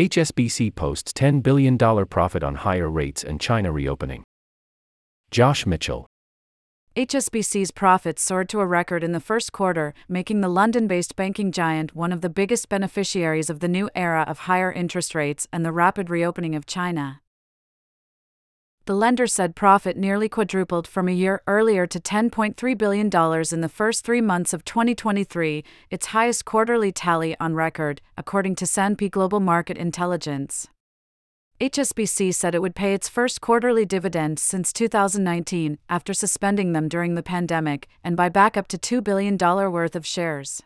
HSBC posts $10 billion profit on higher rates and China reopening. Josh Mitchell. HSBC's profits soared to a record in the first quarter, making the London based banking giant one of the biggest beneficiaries of the new era of higher interest rates and the rapid reopening of China. The lender said profit nearly quadrupled from a year earlier to $10.3 billion in the first three months of 2023, its highest quarterly tally on record, according to S&P Global Market Intelligence. HSBC said it would pay its first quarterly dividend since 2019 after suspending them during the pandemic and buy back up to $2 billion worth of shares.